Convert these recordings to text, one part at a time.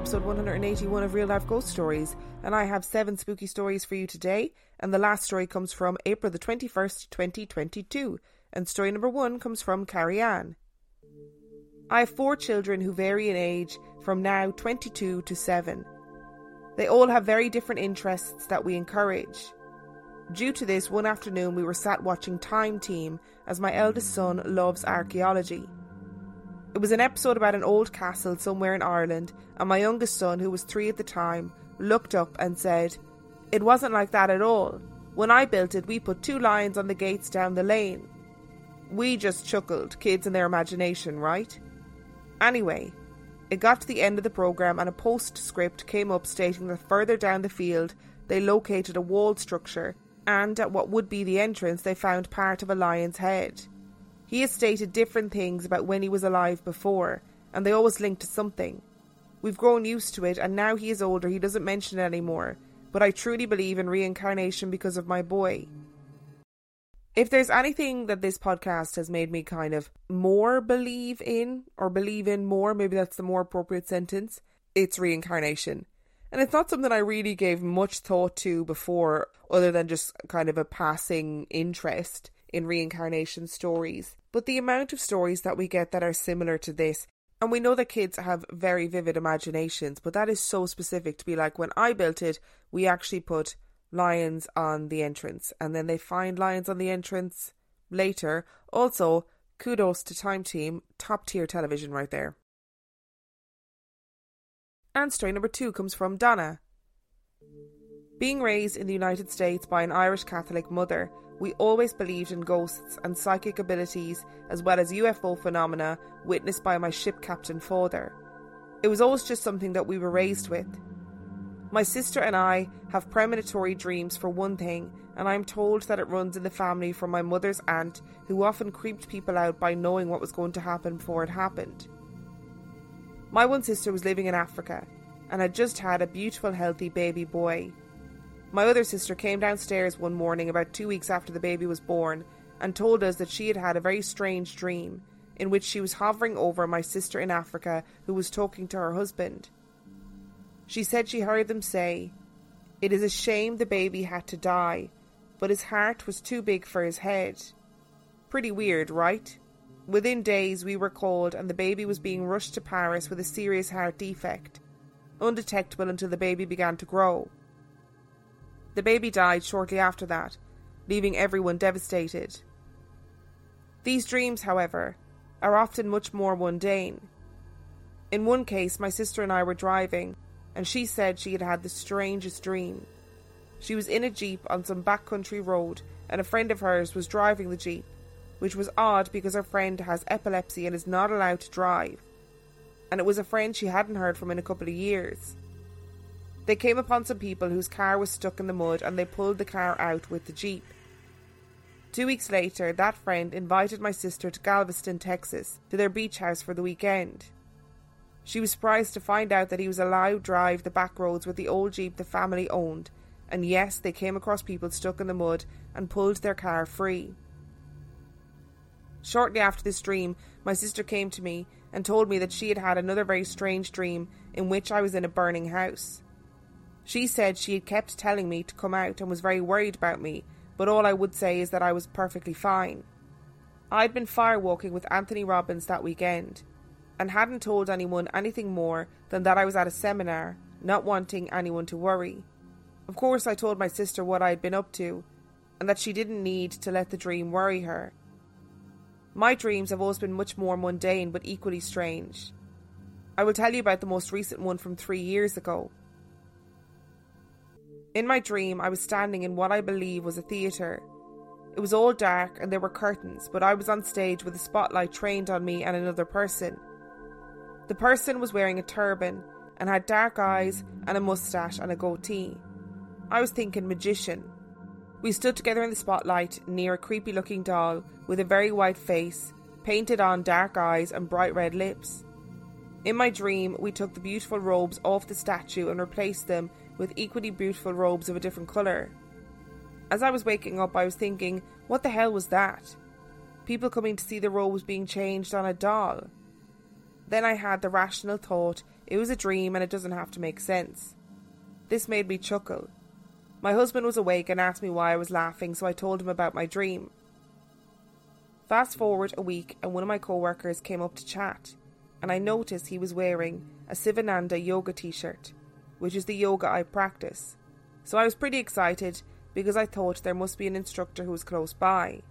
Episode 181 of Real Life Ghost Stories. And I have seven spooky stories for you today. And the last story comes from April the 21st, 2022. And story number one comes from Carrie-Anne. I have four children who vary in age from now 22 to 7. They all have very different interests that we encourage. Due to this, one afternoon we were sat watching Time Team as my eldest son loves archaeology. It was an episode about an old castle somewhere in Ireland, and my youngest son, who was three at the time, looked up and said, It wasn't like that at all. When I built it, we put two lions on the gates down the lane. We just chuckled, kids and their imagination, right? Anyway, it got to the end of the programme and a postscript came up stating that further down the field they located a walled structure and at what would be the entrance they found part of a lion's head. He has stated different things about when he was alive before, and they always link to something. We've grown used to it, and now he is older, he doesn't mention it anymore. But I truly believe in reincarnation because of my boy. If there's anything that this podcast has made me kind of more believe in, or believe in more, maybe that's the more appropriate sentence, it's reincarnation. And it's not something I really gave much thought to before, other than just kind of a passing interest in reincarnation stories. But the amount of stories that we get that are similar to this, and we know that kids have very vivid imaginations, but that is so specific to be like when I built it, we actually put lions on the entrance, and then they find lions on the entrance later. Also, kudos to Time Team, top tier television right there. And story number two comes from Dona. Being raised in the United States by an Irish Catholic mother, we always believed in ghosts and psychic abilities as well as UFO phenomena witnessed by my ship captain father. It was always just something that we were raised with. My sister and I have premonitory dreams for one thing, and I'm told that it runs in the family from my mother's aunt, who often creeped people out by knowing what was going to happen before it happened. My one sister was living in Africa and had just had a beautiful, healthy baby boy. My other sister came downstairs one morning about two weeks after the baby was born and told us that she had had a very strange dream in which she was hovering over my sister in Africa who was talking to her husband. She said she heard them say, It is a shame the baby had to die, but his heart was too big for his head. Pretty weird, right? Within days, we were called, and the baby was being rushed to Paris with a serious heart defect, undetectable until the baby began to grow. The baby died shortly after that, leaving everyone devastated. These dreams, however, are often much more mundane. In one case, my sister and I were driving, and she said she had had the strangest dream. She was in a jeep on some backcountry road, and a friend of hers was driving the jeep, which was odd because her friend has epilepsy and is not allowed to drive. And it was a friend she hadn't heard from in a couple of years. They came upon some people whose car was stuck in the mud and they pulled the car out with the Jeep. Two weeks later, that friend invited my sister to Galveston, Texas, to their beach house for the weekend. She was surprised to find out that he was allowed to drive the back roads with the old Jeep the family owned, and yes, they came across people stuck in the mud and pulled their car free. Shortly after this dream, my sister came to me and told me that she had had another very strange dream in which I was in a burning house. She said she had kept telling me to come out and was very worried about me, but all I would say is that I was perfectly fine. I'd been firewalking with Anthony Robbins that weekend, and hadn't told anyone anything more than that I was at a seminar not wanting anyone to worry. Of course, I told my sister what I had been up to, and that she didn't need to let the dream worry her. My dreams have always been much more mundane but equally strange. I will tell you about the most recent one from three years ago. In my dream, I was standing in what I believe was a theatre. It was all dark and there were curtains, but I was on stage with a spotlight trained on me and another person. The person was wearing a turban and had dark eyes and a moustache and a goatee. I was thinking magician. We stood together in the spotlight near a creepy looking doll with a very white face, painted on dark eyes and bright red lips. In my dream, we took the beautiful robes off the statue and replaced them with equally beautiful robes of a different colour. As I was waking up, I was thinking, what the hell was that? People coming to see the robes being changed on a doll. Then I had the rational thought it was a dream and it doesn't have to make sense. This made me chuckle. My husband was awake and asked me why I was laughing, so I told him about my dream. Fast forward a week, and one of my co workers came up to chat, and I noticed he was wearing a Sivananda yoga t shirt, which is the yoga I practice. So I was pretty excited because I thought there must be an instructor who was close by.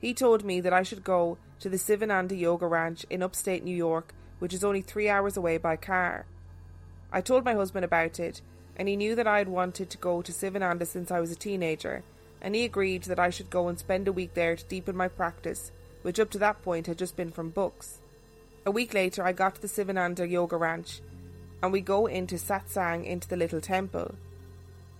He told me that I should go to the Sivananda Yoga Ranch in upstate New York, which is only three hours away by car. I told my husband about it, and he knew that I had wanted to go to Sivananda since I was a teenager, and he agreed that I should go and spend a week there to deepen my practice, which up to that point had just been from books. A week later, I got to the Sivananda Yoga Ranch, and we go into satsang into the little temple.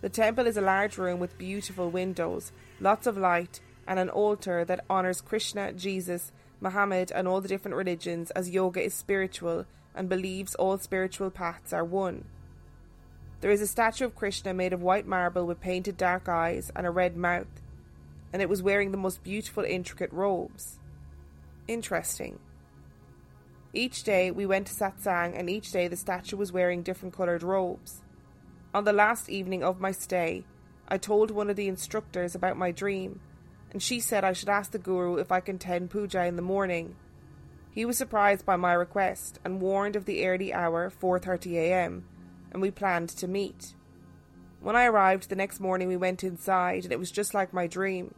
The temple is a large room with beautiful windows, lots of light, and an altar that honours Krishna, Jesus, Muhammad, and all the different religions as yoga is spiritual and believes all spiritual paths are one. There is a statue of Krishna made of white marble with painted dark eyes and a red mouth, and it was wearing the most beautiful, intricate robes. Interesting. Each day we went to satsang, and each day the statue was wearing different coloured robes. On the last evening of my stay, I told one of the instructors about my dream, and she said I should ask the Guru if I can tend puja in the morning. He was surprised by my request and warned of the early hour, 4:30 a.m and we planned to meet. When I arrived the next morning, we went inside, and it was just like my dream.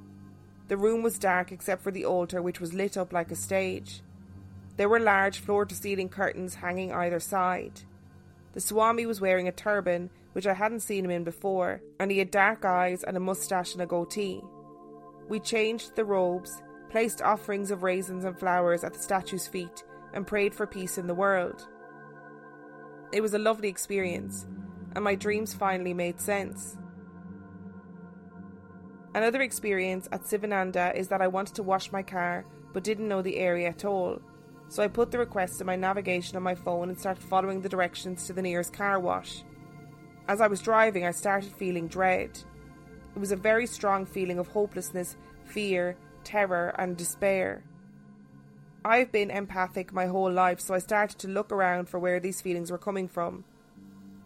The room was dark except for the altar, which was lit up like a stage. There were large floor to ceiling curtains hanging either side. The Swami was wearing a turban, which I hadn't seen him in before, and he had dark eyes and a moustache and a goatee. We changed the robes, placed offerings of raisins and flowers at the statue's feet, and prayed for peace in the world. It was a lovely experience, and my dreams finally made sense. Another experience at Sivananda is that I wanted to wash my car but didn't know the area at all. So I put the request in my navigation on my phone and started following the directions to the nearest car wash. As I was driving, I started feeling dread. It was a very strong feeling of hopelessness, fear, terror, and despair. I've been empathic my whole life, so I started to look around for where these feelings were coming from.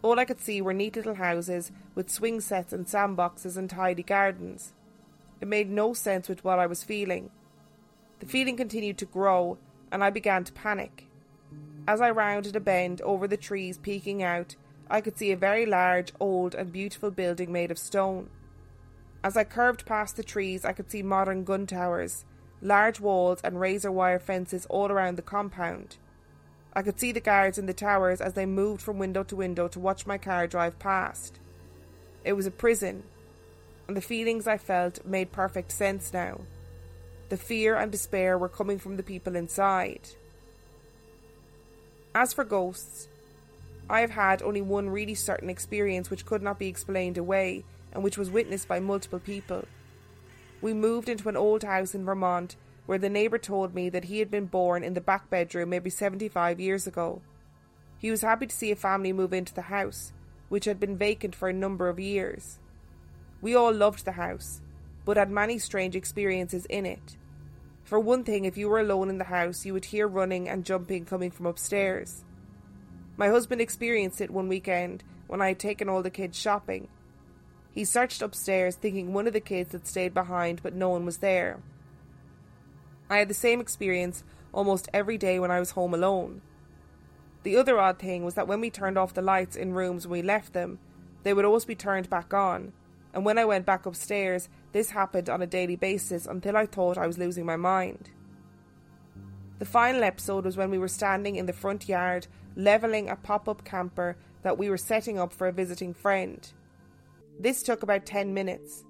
All I could see were neat little houses with swing sets and sandboxes and tidy gardens. It made no sense with what I was feeling. The feeling continued to grow, and I began to panic. As I rounded a bend over the trees peeking out, I could see a very large, old, and beautiful building made of stone. As I curved past the trees, I could see modern gun towers large walls and razor wire fences all around the compound. I could see the guards in the towers as they moved from window to window to watch my car drive past. It was a prison, and the feelings I felt made perfect sense now. The fear and despair were coming from the people inside. As for ghosts, I have had only one really certain experience which could not be explained away and which was witnessed by multiple people we moved into an old house in Vermont where the neighbour told me that he had been born in the back bedroom maybe 75 years ago. He was happy to see a family move into the house, which had been vacant for a number of years. We all loved the house, but had many strange experiences in it. For one thing, if you were alone in the house, you would hear running and jumping coming from upstairs. My husband experienced it one weekend when I had taken all the kids shopping he searched upstairs, thinking one of the kids had stayed behind, but no one was there. I had the same experience almost every day when I was home alone. The other odd thing was that when we turned off the lights in rooms when we left them, they would always be turned back on. And when I went back upstairs, this happened on a daily basis until I thought I was losing my mind. The final episode was when we were standing in the front yard levelling a pop up camper that we were setting up for a visiting friend. This took about 10 minutes,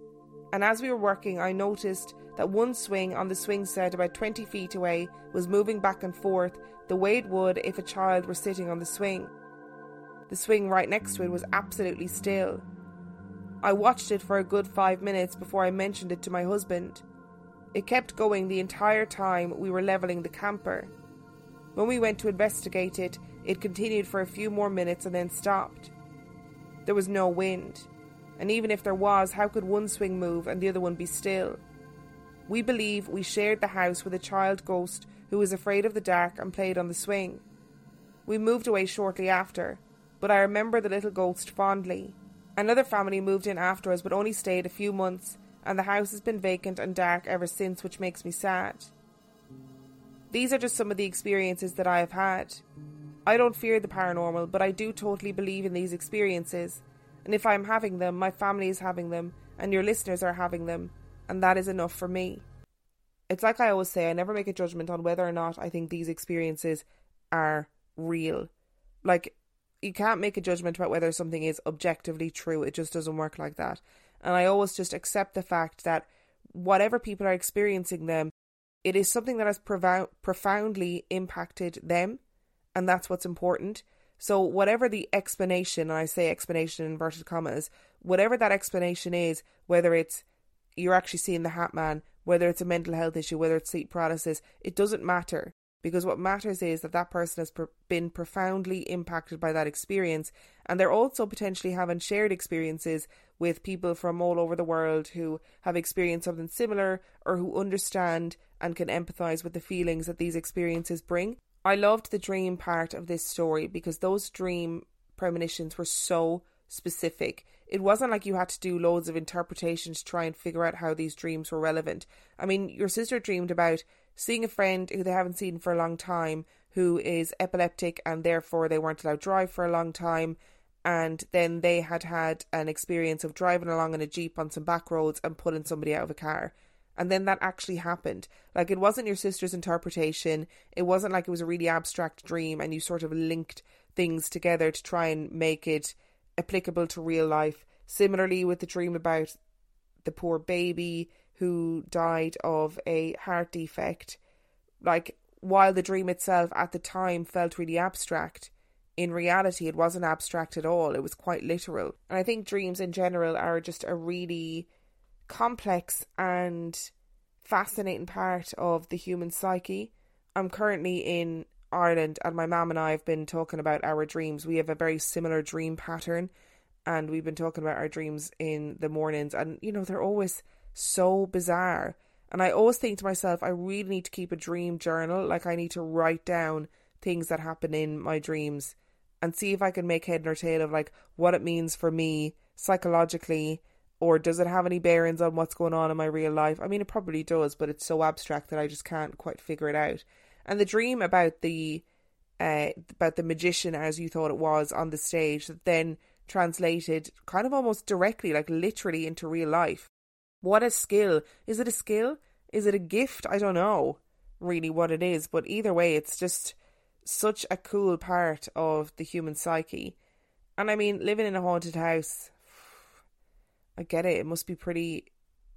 and as we were working, I noticed that one swing on the swing set about 20 feet away was moving back and forth the way it would if a child were sitting on the swing. The swing right next to it was absolutely still. I watched it for a good five minutes before I mentioned it to my husband. It kept going the entire time we were levelling the camper. When we went to investigate it, it continued for a few more minutes and then stopped. There was no wind, and even if there was, how could one swing move and the other one be still? We believe we shared the house with a child ghost who was afraid of the dark and played on the swing. We moved away shortly after, but I remember the little ghost fondly. Another family moved in after us but only stayed a few months, and the house has been vacant and dark ever since, which makes me sad. These are just some of the experiences that I have had. I don't fear the paranormal, but I do totally believe in these experiences, and if I am having them, my family is having them, and your listeners are having them, and that is enough for me. It's like I always say, I never make a judgment on whether or not I think these experiences are real. Like, you can't make a judgment about whether something is objectively true. It just doesn't work like that. And I always just accept the fact that whatever people are experiencing them, it is something that has profoundly impacted them. And that's what's important. So, whatever the explanation, and I say explanation in inverted commas, whatever that explanation is, whether it's you're actually seeing the Hat Man, whether it's a mental health issue, whether it's sleep paralysis, it doesn't matter because what matters is that that person has been profoundly impacted by that experience and they're also potentially having shared experiences with people from all over the world who have experienced something similar or who understand and can empathize with the feelings that these experiences bring. I loved the dream part of this story because those dream premonitions were so specific. It wasn't like you had to do loads of interpretations to try and figure out how these dreams were relevant. I mean, your sister dreamed about seeing a friend who they haven't seen for a long time who is epileptic and therefore they weren't allowed to drive for a long time. And then they had had an experience of driving along in a jeep on some back roads and pulling somebody out of a car. And then that actually happened. Like it wasn't your sister's interpretation. It wasn't like it was a really abstract dream and you sort of linked things together to try and make it applicable to real life. Similarly with the dream about the poor baby who died of a heart defect. Like, while the dream itself at the time felt really abstract, in reality it wasn't abstract at all. It was quite literal. And I think dreams in general are just a really complex and fascinating part of the human psyche. I'm currently in Ireland and my mum and I have been talking about our dreams. We have a very similar dream pattern and we've been talking about our dreams in the mornings and you know they're always so bizarre. And I always think to myself, I really need to keep a dream journal. Like, I need to write down things that happen in my dreams and see if I can make head or tail of like what it means for me psychologically or does it have any bearings on what's going on in my real life? I mean, it probably does, but it's so abstract that I just can't quite figure it out. And the dream about the uh, about the magician as you thought it was on the stage that then translated kind of almost directly, like literally into real life. What a skill. Is it a skill? Is it a gift? I don't know really what it is, but either way, it's just such a cool part of the human psyche. And I mean, living in a haunted house, I get it. It must be pretty,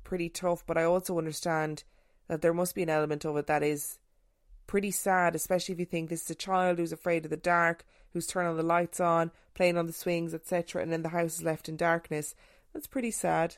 pretty tough, but I also understand that there must be an element of it that is pretty sad, especially if you think this is a child who's afraid of the dark, who's turning the lights on, playing on the swings, etc., and then the house is left in darkness. That's pretty sad.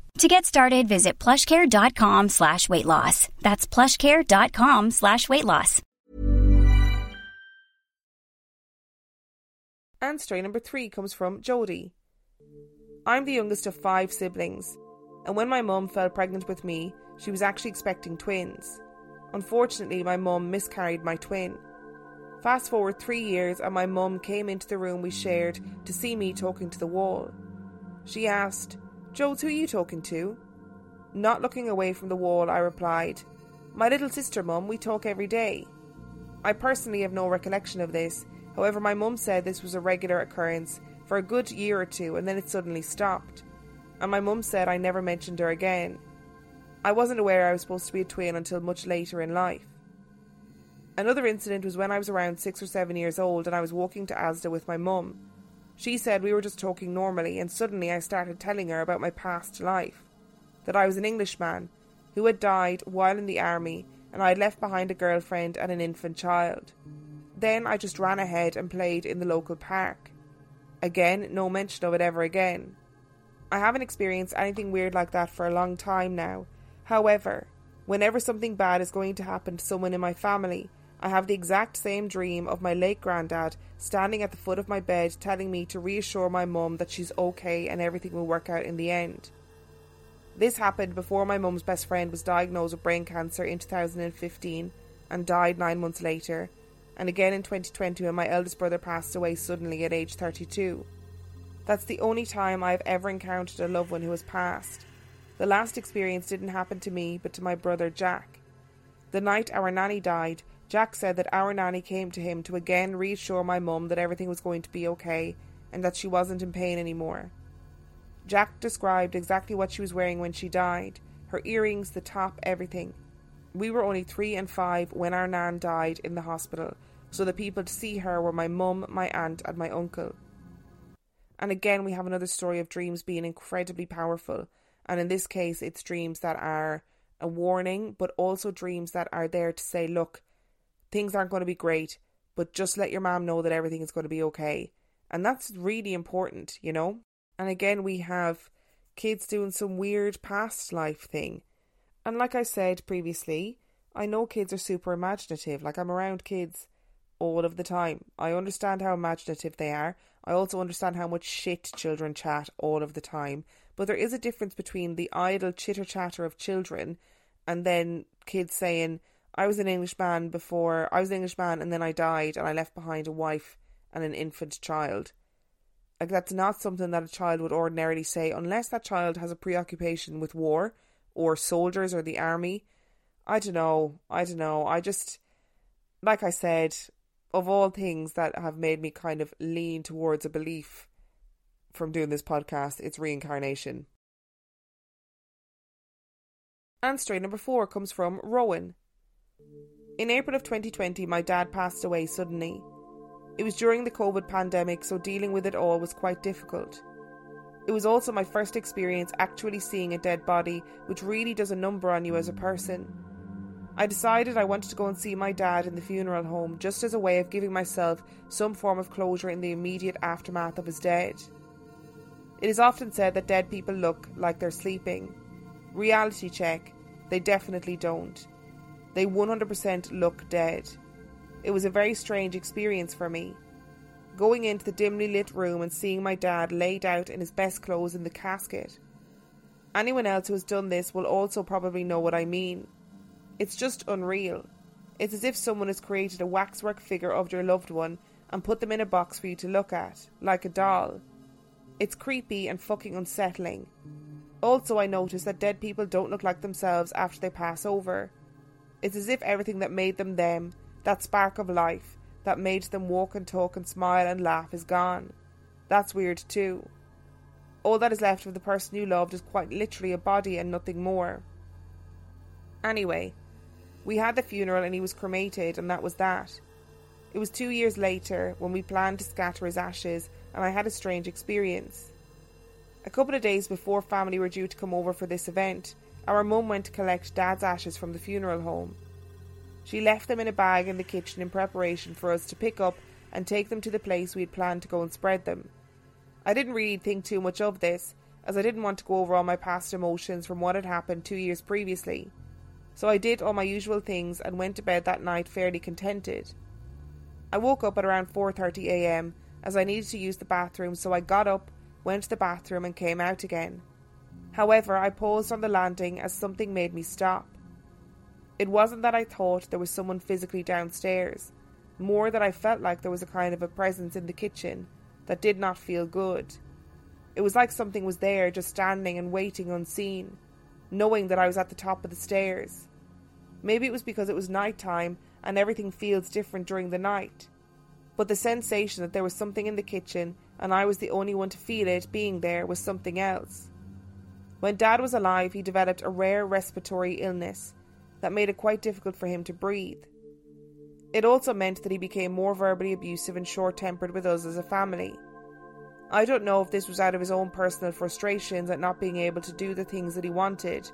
To get started, visit plushcare.com slash weight loss. That's plushcare.com slash weight loss. And story number three comes from Jodie. I'm the youngest of five siblings, and when my mum fell pregnant with me, she was actually expecting twins. Unfortunately, my mum miscarried my twin. Fast forward three years, and my mum came into the room we shared to see me talking to the wall. She asked, Jodes, who are you talking to? Not looking away from the wall, I replied, My little sister, mum, we talk every day. I personally have no recollection of this, however, my mum said this was a regular occurrence for a good year or two and then it suddenly stopped. And my mum said I never mentioned her again. I wasn't aware I was supposed to be a twin until much later in life. Another incident was when I was around six or seven years old and I was walking to Asda with my mum. She said we were just talking normally, and suddenly I started telling her about my past life. That I was an Englishman who had died while in the army, and I had left behind a girlfriend and an infant child. Then I just ran ahead and played in the local park. Again, no mention of it ever again. I haven't experienced anything weird like that for a long time now. However, whenever something bad is going to happen to someone in my family, I have the exact same dream of my late granddad standing at the foot of my bed telling me to reassure my mum that she's okay and everything will work out in the end. This happened before my mum's best friend was diagnosed with brain cancer in 2015 and died nine months later, and again in 2020 when my eldest brother passed away suddenly at age 32. That's the only time I have ever encountered a loved one who has passed. The last experience didn't happen to me, but to my brother Jack. The night our nanny died, Jack said that our nanny came to him to again reassure my mum that everything was going to be okay and that she wasn't in pain anymore. Jack described exactly what she was wearing when she died her earrings, the top, everything. We were only three and five when our nan died in the hospital, so the people to see her were my mum, my aunt, and my uncle. And again, we have another story of dreams being incredibly powerful, and in this case, it's dreams that are a warning, but also dreams that are there to say, look, things aren't going to be great, but just let your mom know that everything is going to be okay. And that's really important, you know? And again, we have kids doing some weird past life thing. And like I said previously, I know kids are super imaginative. Like, I'm around kids all of the time. I understand how imaginative they are. I also understand how much shit children chat all of the time. But there is a difference between the idle chitter chatter of children and then kids saying, I was an Englishman before I was an Englishman and then I died and I left behind a wife and an infant child. Like that's not something that a child would ordinarily say unless that child has a preoccupation with war or soldiers or the army. I don't know. I don't know. I just like I said, of all things that have made me kind of lean towards a belief from doing this podcast, it's reincarnation. And story number four comes from Rowan. In April of 2020, my dad passed away suddenly. It was during the COVID pandemic, so dealing with it all was quite difficult. It was also my first experience actually seeing a dead body, which really does a number on you as a person. I decided I wanted to go and see my dad in the funeral home just as a way of giving myself some form of closure in the immediate aftermath of his death. It is often said that dead people look like they're sleeping. Reality check, they definitely don't. They 100% look dead. It was a very strange experience for me. Going into the dimly lit room and seeing my dad laid out in his best clothes in the casket. Anyone else who has done this will also probably know what I mean. It's just unreal. It's as if someone has created a waxwork figure of your loved one and put them in a box for you to look at, like a doll. It's creepy and fucking unsettling. Also, I notice that dead people don't look like themselves after they pass over. It's as if everything that made them them, that spark of life, that made them walk and talk and smile and laugh, is gone. That's weird too. All that is left of the person you loved is quite literally a body and nothing more. Anyway, we had the funeral and he was cremated, and that was that. It was two years later when we planned to scatter his ashes, and I had a strange experience. A couple of days before family were due to come over for this event, our mum went to collect Dad's ashes from the funeral home. She left them in a bag in the kitchen in preparation for us to pick up and take them to the place we had planned to go and spread them. I didn't really think too much of this, as I didn't want to go over all my past emotions from what had happened two years previously. So I did all my usual things and went to bed that night fairly contented. I woke up at around 4:30 a.m. as I needed to use the bathroom, so I got up, went to the bathroom and came out again. However, I paused on the landing as something made me stop. It wasn't that I thought there was someone physically downstairs, more that I felt like there was a kind of a presence in the kitchen that did not feel good. It was like something was there just standing and waiting unseen, knowing that I was at the top of the stairs. Maybe it was because it was night time and everything feels different during the night. But the sensation that there was something in the kitchen and I was the only one to feel it being there was something else. When Dad was alive, he developed a rare respiratory illness that made it quite difficult for him to breathe. It also meant that he became more verbally abusive and short tempered with us as a family. I don't know if this was out of his own personal frustrations at not being able to do the things that he wanted,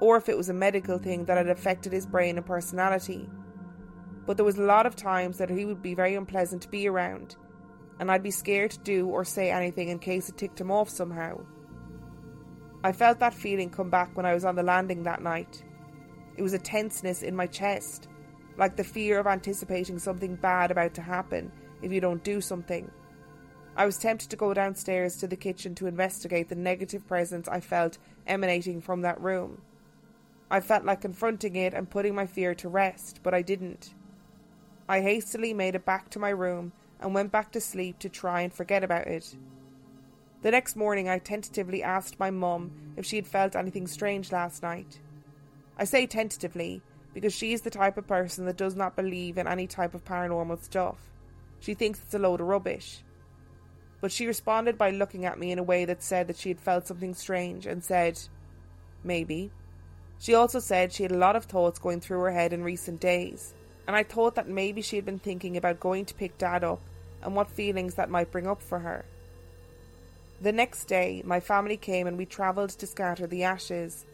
or if it was a medical thing that had affected his brain and personality. But there was a lot of times that he would be very unpleasant to be around, and I'd be scared to do or say anything in case it ticked him off somehow. I felt that feeling come back when I was on the landing that night. It was a tenseness in my chest, like the fear of anticipating something bad about to happen if you don't do something. I was tempted to go downstairs to the kitchen to investigate the negative presence I felt emanating from that room. I felt like confronting it and putting my fear to rest, but I didn't. I hastily made it back to my room and went back to sleep to try and forget about it. The next morning, I tentatively asked my mum if she had felt anything strange last night. I say tentatively because she is the type of person that does not believe in any type of paranormal stuff. She thinks it's a load of rubbish. But she responded by looking at me in a way that said that she had felt something strange and said, Maybe. She also said she had a lot of thoughts going through her head in recent days, and I thought that maybe she had been thinking about going to pick Dad up and what feelings that might bring up for her. The next day, my family came and we travelled to scatter the ashes.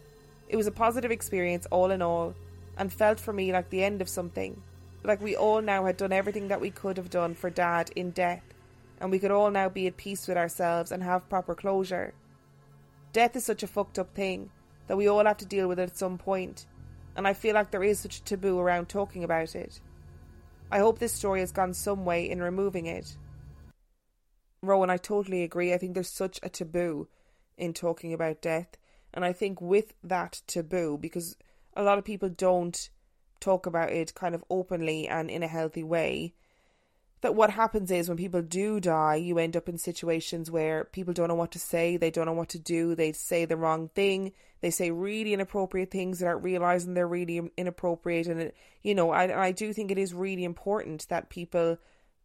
It was a positive experience, all in all, and felt for me like the end of something. Like we all now had done everything that we could have done for Dad in death, and we could all now be at peace with ourselves and have proper closure. Death is such a fucked up thing that we all have to deal with it at some point, and I feel like there is such a taboo around talking about it. I hope this story has gone some way in removing it. Rowan, I totally agree. I think there's such a taboo in talking about death. And I think with that taboo, because a lot of people don't talk about it kind of openly and in a healthy way, that what happens is when people do die, you end up in situations where people don't know what to say, they don't know what to do, they say the wrong thing, they say really inappropriate things without realizing they're really inappropriate. And, it, you know, I, I do think it is really important that people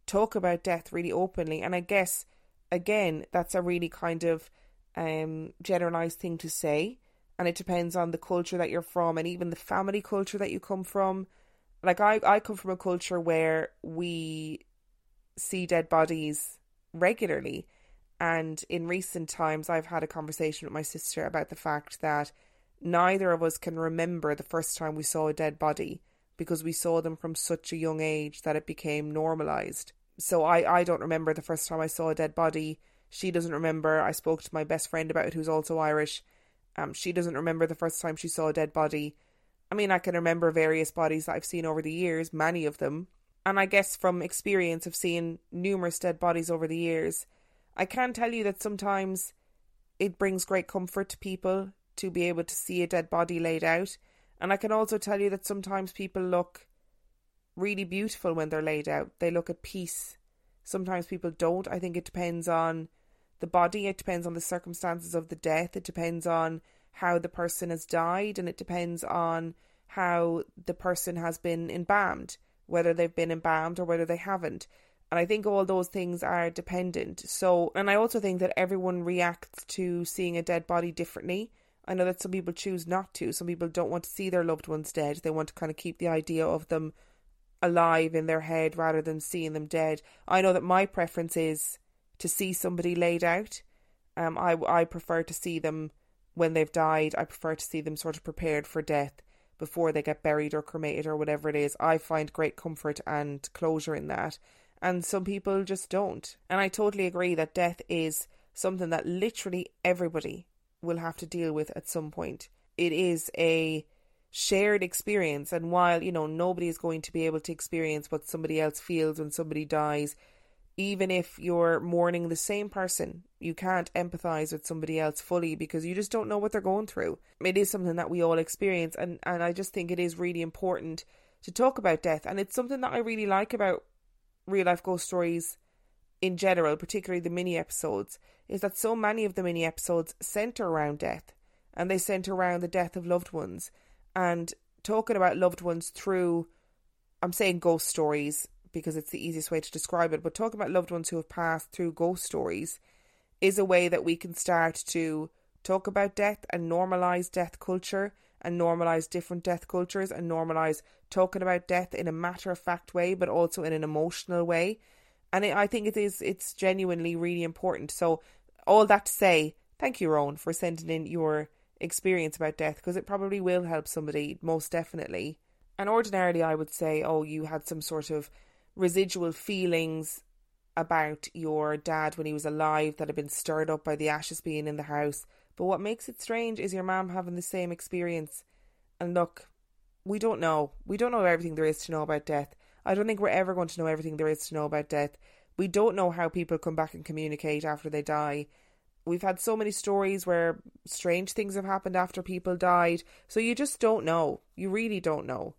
talk about death really openly. And I guess, again, that's a really kind of um, generalized thing to say. And it depends on the culture that you're from and even the family culture that you come from. Like, I, I come from a culture where we see dead bodies regularly. And in recent times, I've had a conversation with my sister about the fact that neither of us can remember the first time we saw a dead body because we saw them from such a young age that it became normalized. So I, I don't remember the first time I saw a dead body. She doesn't remember. I spoke to my best friend about it, who's also Irish. Um, she doesn't remember the first time she saw a dead body. I mean, I can remember various bodies that I've seen over the years, many of them. And I guess from experience of seeing numerous dead bodies over the years, I can tell you that sometimes it brings great comfort to people to be able to see a dead body laid out And I can also tell you that sometimes people look really beautiful when they're laid out. They look at peace. Sometimes people don't. I think it depends on the body, it depends on the circumstances of the death, it depends on how the person has died, and it depends on how the person has been embalmed, whether they've been embalmed or whether they haven't. And I think all those things are dependent. So, and I also think that everyone reacts to seeing a dead body differently. I know that some people choose not to. Some people don't want to see their loved ones dead. They want to kind of keep the idea of them alive in their head rather than seeing them dead. I know that my preference is to see somebody laid out. Um, I I prefer to see them when they've died. I prefer to see them sort of prepared for death before they get buried or cremated or whatever it is. I find great comfort and closure in that, and some people just don't. And I totally agree that death is something that literally everybody will have to deal with at some point. It is a shared experience. And while you know nobody is going to be able to experience what somebody else feels when somebody dies even if you're mourning the same person you can't empathize with somebody else fully because you just don't know what they're going through. It is something that we all experience. And and I just think it is really important to talk about death. And it's something that I really like about real life ghost stories in general particularly the mini episodes is that so many of the mini episodes center around death. And they center around the death of loved ones and talking about loved ones through I'm saying ghost stories because it's the easiest way to describe it, but talking about loved ones who have passed through ghost stories is a way that we can start to talk about death and normalize death culture and normalize different death cultures and normalize talking about death in a matter of fact way, but also in an emotional way. And it, I think it is it's genuinely really important. So all that to say, thank you, Rowan, for sending in your experience about death because it probably will help somebody, most definitely. And ordinarily, I would say, oh, you had some sort of residual feelings about your dad when he was alive that had been stirred up by the ashes being in the house. But what makes it strange is your mum having the same experience. And look, we don't know. We don't know everything there is to know about death. I don't think we're ever going to know everything there is to know about death. We don't know how people come back and communicate after they die we've had so many stories where strange things have happened after people died. So you just don't know. You really don't know.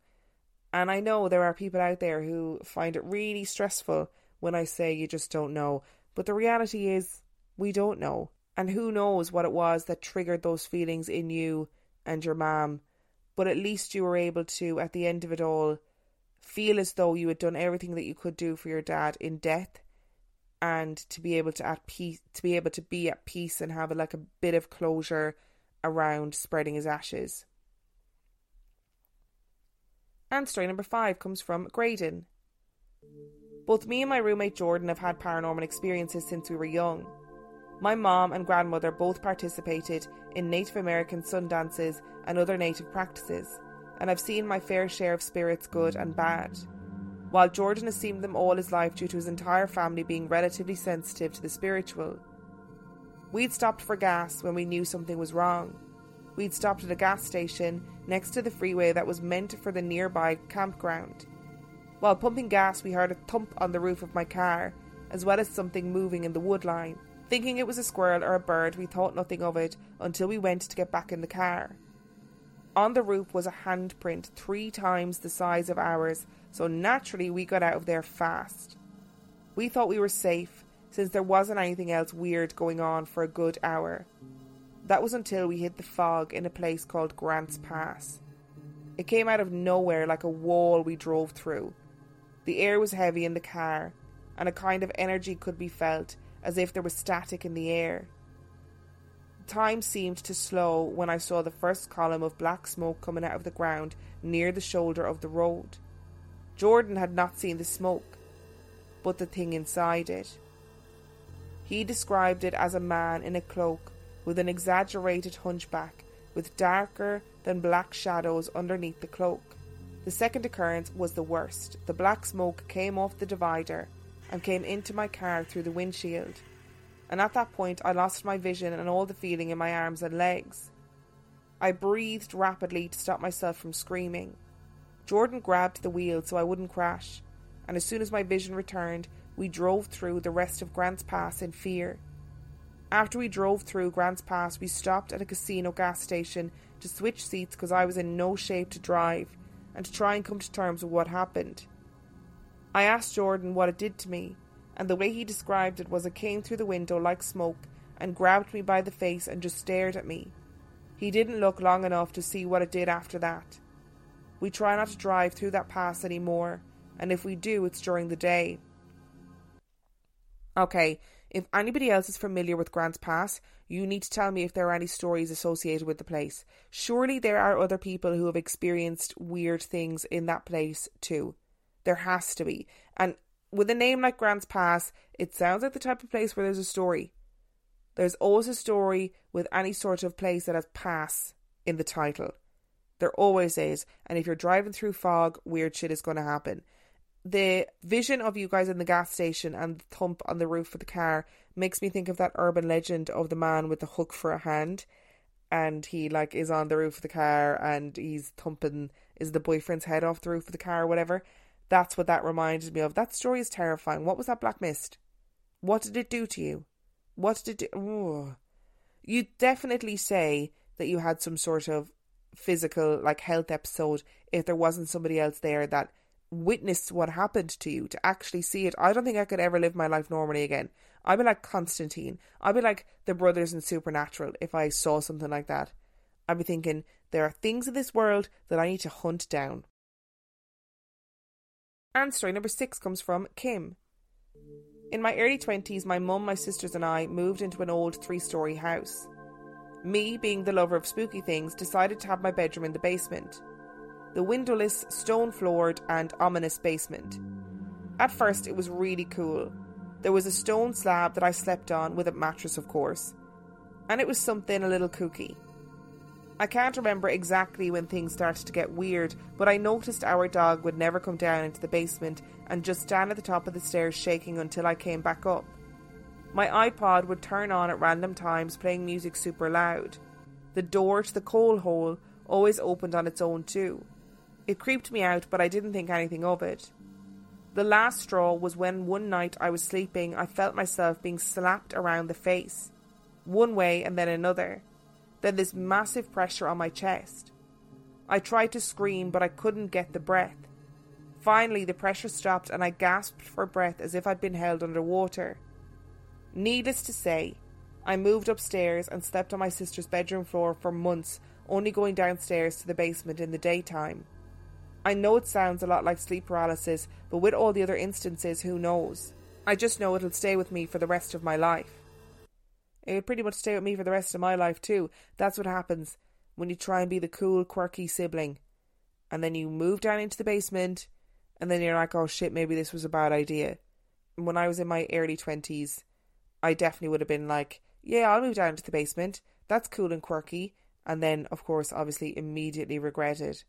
And I know there are people out there who find it really stressful when I say you just don't know. But the reality is, we don't know. And who knows what it was that triggered those feelings in you and your mom. But at least you were able to, at the end of it all, feel as though you had done everything that you could do for your dad in death and to be able to at peace to be able to be at peace and have a, like a bit of closure around spreading his ashes. And story number five comes from Gradon. Both me and my roommate Jordan have had paranormal experiences since we were young. My mom and grandmother both participated in Native American sun dances and other native practices, and I've seen my fair share of spirits, good and bad while Jordan has seen them all his life due to his entire family being relatively sensitive to the spiritual. We'd stopped for gas when we knew something was wrong. We'd stopped at a gas station next to the freeway that was meant for the nearby campground. While pumping gas, we heard a thump on the roof of my car, as well as something moving in the wood line. Thinking it was a squirrel or a bird, we thought nothing of it until we went to get back in the car. On the roof was a handprint three times the size of ours so naturally we got out of there fast. We thought we were safe since there wasn't anything else weird going on for a good hour. That was until we hit the fog in a place called Grants Pass. It came out of nowhere like a wall we drove through. The air was heavy in the car, and a kind of energy could be felt as if there was static in the air. Time seemed to slow when I saw the first column of black smoke coming out of the ground near the shoulder of the road. Jordan had not seen the smoke, but the thing inside it. He described it as a man in a cloak with an exaggerated hunchback, with darker than black shadows underneath the cloak. The second occurrence was the worst. The black smoke came off the divider and came into my car through the windshield. And at that point, I lost my vision and all the feeling in my arms and legs. I breathed rapidly to stop myself from screaming. Jordan grabbed the wheel so I wouldn't crash, and as soon as my vision returned, we drove through the rest of Grants Pass in fear. After we drove through Grants Pass, we stopped at a casino gas station to switch seats because I was in no shape to drive and to try and come to terms with what happened. I asked Jordan what it did to me, and the way he described it was it came through the window like smoke and grabbed me by the face and just stared at me. He didn't look long enough to see what it did after that. We try not to drive through that pass anymore, and if we do, it's during the day. Okay, if anybody else is familiar with Grants Pass, you need to tell me if there are any stories associated with the place. Surely there are other people who have experienced weird things in that place too. There has to be. And with a name like Grants Pass, it sounds like the type of place where there's a story. There's always a story with any sort of place that has pass in the title. There always is. And if you're driving through fog, weird shit is going to happen. The vision of you guys in the gas station and the thump on the roof of the car makes me think of that urban legend of the man with the hook for a hand. And he like is on the roof of the car and he's thumping is the boyfriend's head off the roof of the car or whatever. That's what that reminded me of. That story is terrifying. What was that black mist? What did it do to you? What did it do? You definitely say that you had some sort of physical like health episode if there wasn't somebody else there that witnessed what happened to you, to actually see it. I don't think I could ever live my life normally again. I'd be like Constantine. I'd be like the brothers in Supernatural if I saw something like that. I'd be thinking, there are things in this world that I need to hunt down. And story number six comes from Kim. In my early 20s, my mum, my sisters, and I moved into an old three story house. Me, being the lover of spooky things, decided to have my bedroom in the basement the windowless, stone floored, and ominous basement. At first, it was really cool. There was a stone slab that I slept on, with a mattress, of course, and it was something a little kooky. I can't remember exactly when things started to get weird, but I noticed our dog would never come down into the basement and just stand at the top of the stairs shaking until I came back up. My iPod would turn on at random times, playing music super loud. The door to the coal hole always opened on its own, too. It creeped me out, but I didn't think anything of it. The last straw was when one night I was sleeping, I felt myself being slapped around the face, one way and then another, then this massive pressure on my chest. I tried to scream, but I couldn't get the breath. Finally, the pressure stopped and I gasped for breath as if I'd been held under water. Needless to say, I moved upstairs and slept on my sister's bedroom floor for months, only going downstairs to the basement in the daytime. I know it sounds a lot like sleep paralysis, but with all the other instances, who knows? I just know it'll stay with me for the rest of my life. It'll pretty much stay with me for the rest of my life, too. That's what happens when you try and be the cool, quirky sibling. And then you move down into the basement, and then you're like, oh shit, maybe this was a bad idea. When I was in my early 20s, I definitely would have been like, yeah, I'll move down to the basement. That's cool and quirky. And then, of course, obviously, immediately regretted.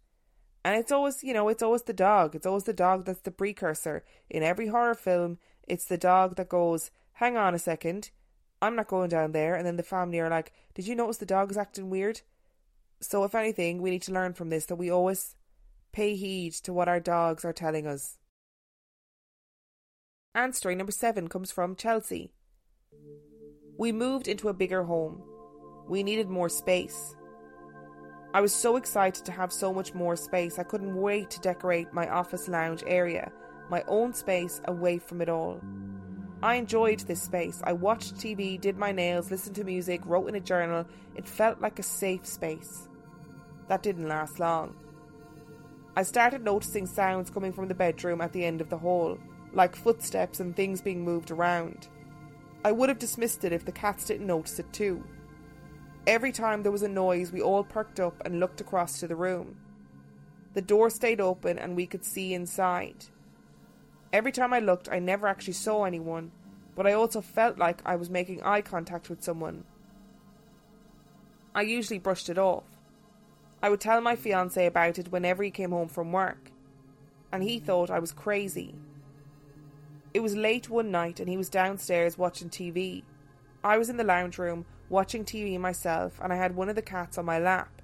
And it's always, you know, it's always the dog. It's always the dog that's the precursor. In every horror film, it's the dog that goes, hang on a second, I'm not going down there. And then the family are like, did you notice the dog is acting weird? So, if anything, we need to learn from this that we always pay heed to what our dogs are telling us. And story number seven comes from Chelsea. We moved into a bigger home. We needed more space. I was so excited to have so much more space, I couldn't wait to decorate my office lounge area, my own space away from it all. I enjoyed this space. I watched TV, did my nails, listened to music, wrote in a journal. It felt like a safe space. That didn't last long. I started noticing sounds coming from the bedroom at the end of the hall, like footsteps and things being moved around. I would have dismissed it if the cats didn't notice it too. Every time there was a noise, we all perked up and looked across to the room. The door stayed open and we could see inside. Every time I looked, I never actually saw anyone, but I also felt like I was making eye contact with someone. I usually brushed it off. I would tell my fiance about it whenever he came home from work, and he thought I was crazy. It was late one night and he was downstairs watching TV. I was in the lounge room watching TV myself, and I had one of the cats on my lap.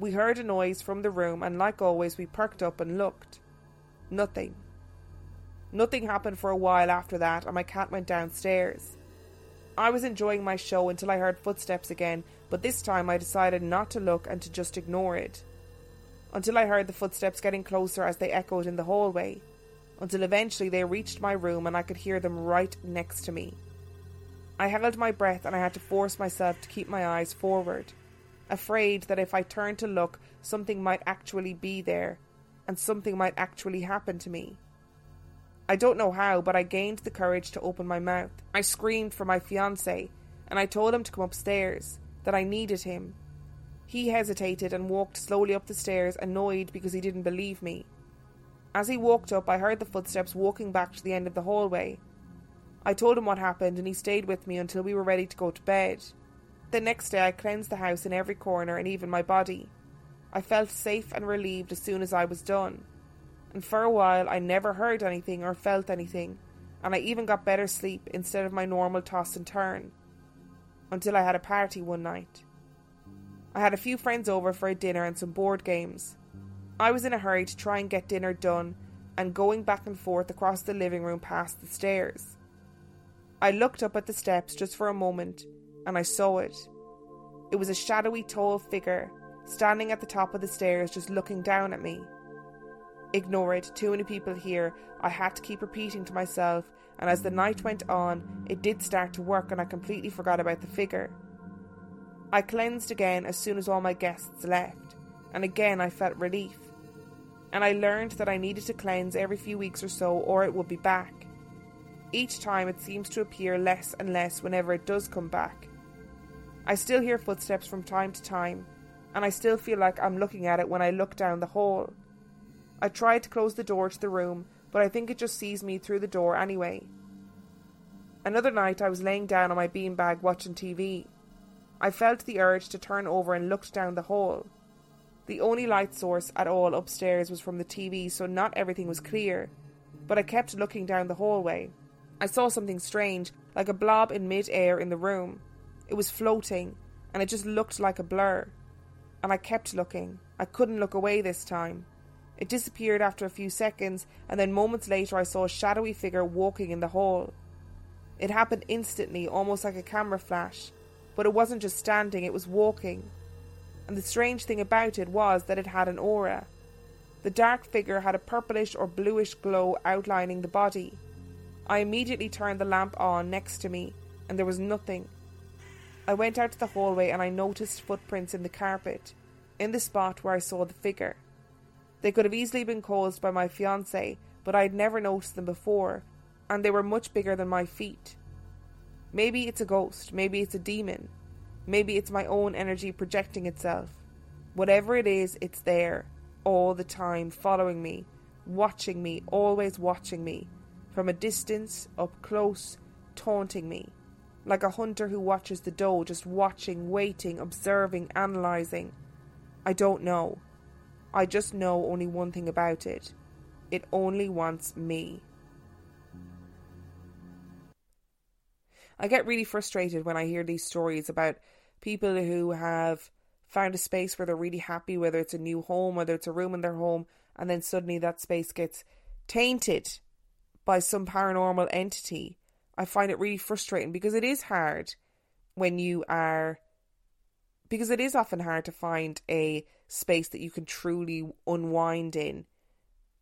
We heard a noise from the room, and like always, we perked up and looked. Nothing. Nothing happened for a while after that, and my cat went downstairs. I was enjoying my show until I heard footsteps again, but this time I decided not to look and to just ignore it. Until I heard the footsteps getting closer as they echoed in the hallway, until eventually they reached my room and I could hear them right next to me. I held my breath and I had to force myself to keep my eyes forward, afraid that if I turned to look, something might actually be there, and something might actually happen to me. I don't know how, but I gained the courage to open my mouth. I screamed for my fiance, and I told him to come upstairs, that I needed him. He hesitated and walked slowly up the stairs, annoyed because he didn't believe me. As he walked up, I heard the footsteps walking back to the end of the hallway. I told him what happened, and he stayed with me until we were ready to go to bed. The next day, I cleansed the house in every corner and even my body. I felt safe and relieved as soon as I was done and for a while I never heard anything or felt anything, and I even got better sleep instead of my normal toss and turn. Until I had a party one night. I had a few friends over for a dinner and some board games. I was in a hurry to try and get dinner done and going back and forth across the living room past the stairs. I looked up at the steps just for a moment and I saw it. It was a shadowy, tall figure standing at the top of the stairs just looking down at me. Ignore it, too many people here. I had to keep repeating to myself, and as the night went on, it did start to work and I completely forgot about the figure. I cleansed again as soon as all my guests left, and again I felt relief. And I learned that I needed to cleanse every few weeks or so, or it would be back. Each time it seems to appear less and less whenever it does come back. I still hear footsteps from time to time, and I still feel like I'm looking at it when I look down the hall. I tried to close the door to the room, but I think it just sees me through the door anyway. Another night I was laying down on my beanbag watching TV. I felt the urge to turn over and looked down the hall. The only light source at all upstairs was from the TV, so not everything was clear, but I kept looking down the hallway. I saw something strange, like a blob in mid air in the room. It was floating, and it just looked like a blur. And I kept looking. I couldn't look away this time. It disappeared after a few seconds, and then moments later I saw a shadowy figure walking in the hall. It happened instantly, almost like a camera flash, but it wasn't just standing, it was walking. And the strange thing about it was that it had an aura. The dark figure had a purplish or bluish glow outlining the body. I immediately turned the lamp on next to me, and there was nothing. I went out to the hallway and I noticed footprints in the carpet, in the spot where I saw the figure. They could have easily been caused by my fiance, but I had never noticed them before, and they were much bigger than my feet. Maybe it's a ghost, maybe it's a demon, maybe it's my own energy projecting itself. Whatever it is, it's there, all the time, following me, watching me, always watching me, from a distance, up close, taunting me. Like a hunter who watches the doe, just watching, waiting, observing, analysing. I don't know. I just know only one thing about it it only wants me. I get really frustrated when I hear these stories about people who have found a space where they're really happy, whether it's a new home, whether it's a room in their home, and then suddenly that space gets tainted by some paranormal entity. I find it really frustrating because it is hard when you are because it is often hard to find a space that you can truly unwind in.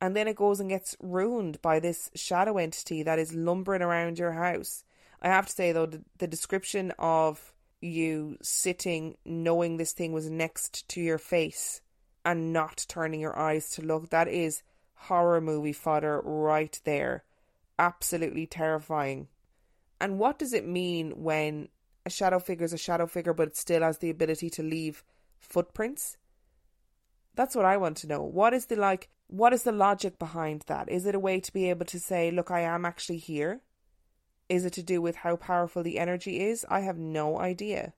And then it goes and gets ruined by this shadow entity that is lumbering around your house. I have to say, though, the, the description of you sitting knowing this thing was next to your face and not turning your eyes to look, that is horror movie fodder right there. Absolutely terrifying. And what does it mean when a shadow figure is a shadow figure, but it still has the ability to leave footprints. That's what I want to know. What is the like? What is the logic behind that? Is it a way to be able to say, "Look, I am actually here"? Is it to do with how powerful the energy is? I have no idea.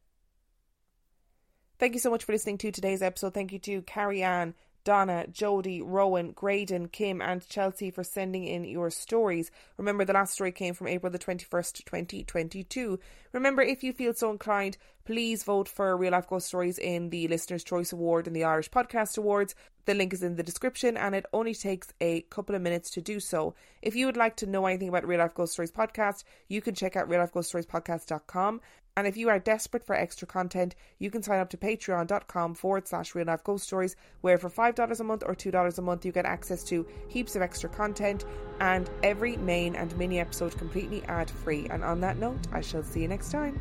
Thank you so much for listening to today's episode. Thank you to Carrie Ann, Dona, Jodie, Rowan, Gradon, Kim, and Chelsea for sending in your stories. Remember, the last story came from April the 21st, 2022. Remember, if you feel so inclined, please vote for Real Life Ghost Stories in the Listener's Choice Award and the Irish Podcast Awards. The link is in the description and it only takes a couple of minutes to do so. If you would like to know anything about Real Life Ghost Stories podcast, you can check out reallifeghoststoriespodcast.com. And if you are desperate for extra content, you can sign up to patreon.com forward slash real life ghost stories, where for $5 a month or $2 a month, you get access to heaps of extra content and every main and mini episode completely ad free. And on that note, I shall see you next time.